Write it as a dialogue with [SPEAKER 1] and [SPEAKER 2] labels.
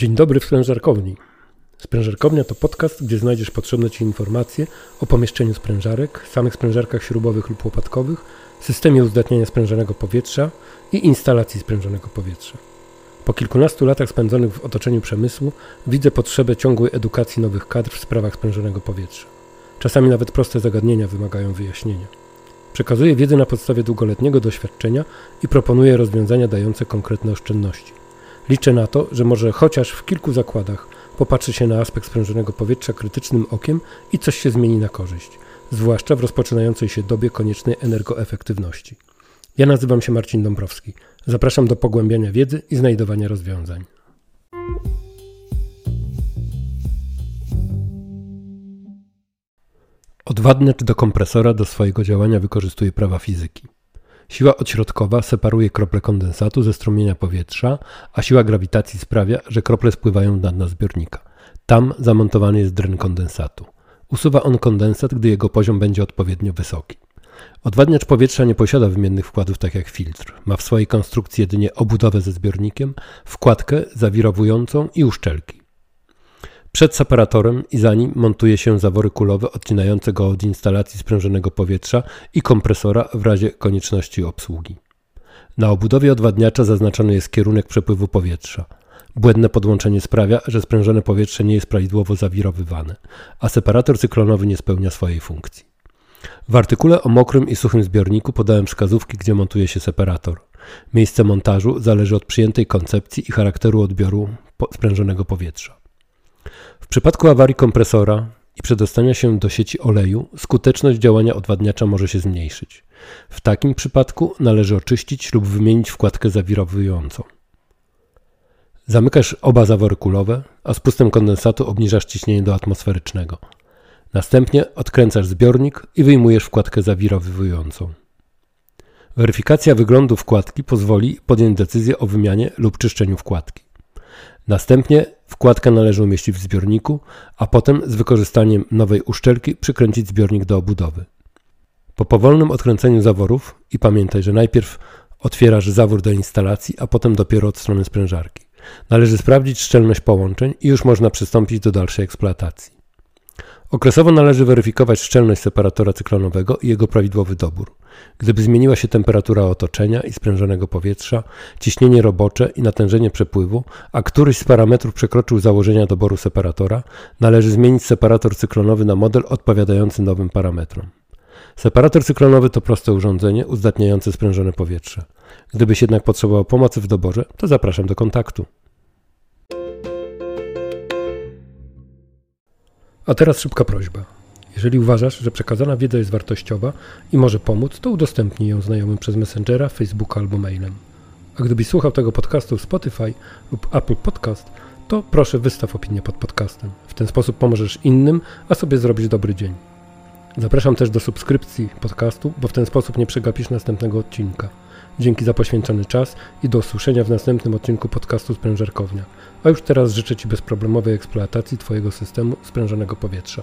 [SPEAKER 1] Dzień dobry w sprężarkowni. Sprężarkownia to podcast, gdzie znajdziesz potrzebne Ci informacje o pomieszczeniu sprężarek, samych sprężarkach śrubowych lub łopatkowych, systemie uzdatniania sprężonego powietrza i instalacji sprężonego powietrza. Po kilkunastu latach spędzonych w otoczeniu przemysłu widzę potrzebę ciągłej edukacji nowych kadr w sprawach sprężonego powietrza. Czasami nawet proste zagadnienia wymagają wyjaśnienia. Przekazuję wiedzę na podstawie długoletniego doświadczenia i proponuję rozwiązania dające konkretne oszczędności. Liczę na to, że może chociaż w kilku zakładach popatrzy się na aspekt sprężonego powietrza krytycznym okiem i coś się zmieni na korzyść, zwłaszcza w rozpoczynającej się dobie koniecznej energoefektywności. Ja nazywam się Marcin Dąbrowski. Zapraszam do pogłębiania wiedzy i znajdowania rozwiązań. Odwadniacz do kompresora do swojego działania wykorzystuje prawa fizyki. Siła odśrodkowa separuje krople kondensatu ze strumienia powietrza, a siła grawitacji sprawia, że krople spływają na dno zbiornika. Tam zamontowany jest dren kondensatu. Usuwa on kondensat, gdy jego poziom będzie odpowiednio wysoki. Odwadniacz powietrza nie posiada wymiennych wkładów tak jak filtr. Ma w swojej konstrukcji jedynie obudowę ze zbiornikiem, wkładkę zawirowującą i uszczelki. Przed separatorem i za nim montuje się zawory kulowe odcinające go od instalacji sprężonego powietrza i kompresora w razie konieczności obsługi. Na obudowie odwadniacza zaznaczony jest kierunek przepływu powietrza. Błędne podłączenie sprawia, że sprężone powietrze nie jest prawidłowo zawirowywane, a separator cyklonowy nie spełnia swojej funkcji. W artykule o mokrym i suchym zbiorniku podałem wskazówki, gdzie montuje się separator. Miejsce montażu zależy od przyjętej koncepcji i charakteru odbioru sprężonego powietrza. W przypadku awarii kompresora i przedostania się do sieci oleju, skuteczność działania odwadniacza może się zmniejszyć. W takim przypadku należy oczyścić lub wymienić wkładkę zawirowującą. Zamykasz oba zawory kulowe, a spustem kondensatu obniżasz ciśnienie do atmosferycznego. Następnie odkręcasz zbiornik i wyjmujesz wkładkę zawirowującą. Weryfikacja wyglądu wkładki pozwoli podjąć decyzję o wymianie lub czyszczeniu wkładki. Następnie wkładkę należy umieścić w zbiorniku, a potem z wykorzystaniem nowej uszczelki przykręcić zbiornik do obudowy. Po powolnym odkręceniu zaworów i pamiętaj, że najpierw otwierasz zawór do instalacji, a potem dopiero od strony sprężarki. Należy sprawdzić szczelność połączeń i już można przystąpić do dalszej eksploatacji. Okresowo należy weryfikować szczelność separatora cyklonowego i jego prawidłowy dobór. Gdyby zmieniła się temperatura otoczenia i sprężonego powietrza, ciśnienie robocze i natężenie przepływu, a któryś z parametrów przekroczył założenia doboru separatora, należy zmienić separator cyklonowy na model odpowiadający nowym parametrom. Separator cyklonowy to proste urządzenie uzdatniające sprężone powietrze. Gdybyś jednak potrzebował pomocy w doborze, to zapraszam do kontaktu. A teraz szybka prośba. Jeżeli uważasz, że przekazana wiedza jest wartościowa i może pomóc, to udostępnij ją znajomym przez Messengera, Facebooka albo mailem. A gdybyś słuchał tego podcastu w Spotify lub Apple Podcast, to proszę wystaw opinię pod podcastem. W ten sposób pomożesz innym, a sobie zrobić dobry dzień. Zapraszam też do subskrypcji podcastu, bo w ten sposób nie przegapisz następnego odcinka. Dzięki za poświęcony czas i do usłyszenia w następnym odcinku podcastu Sprężarkownia. A już teraz życzę Ci bezproblemowej eksploatacji Twojego systemu sprężonego powietrza.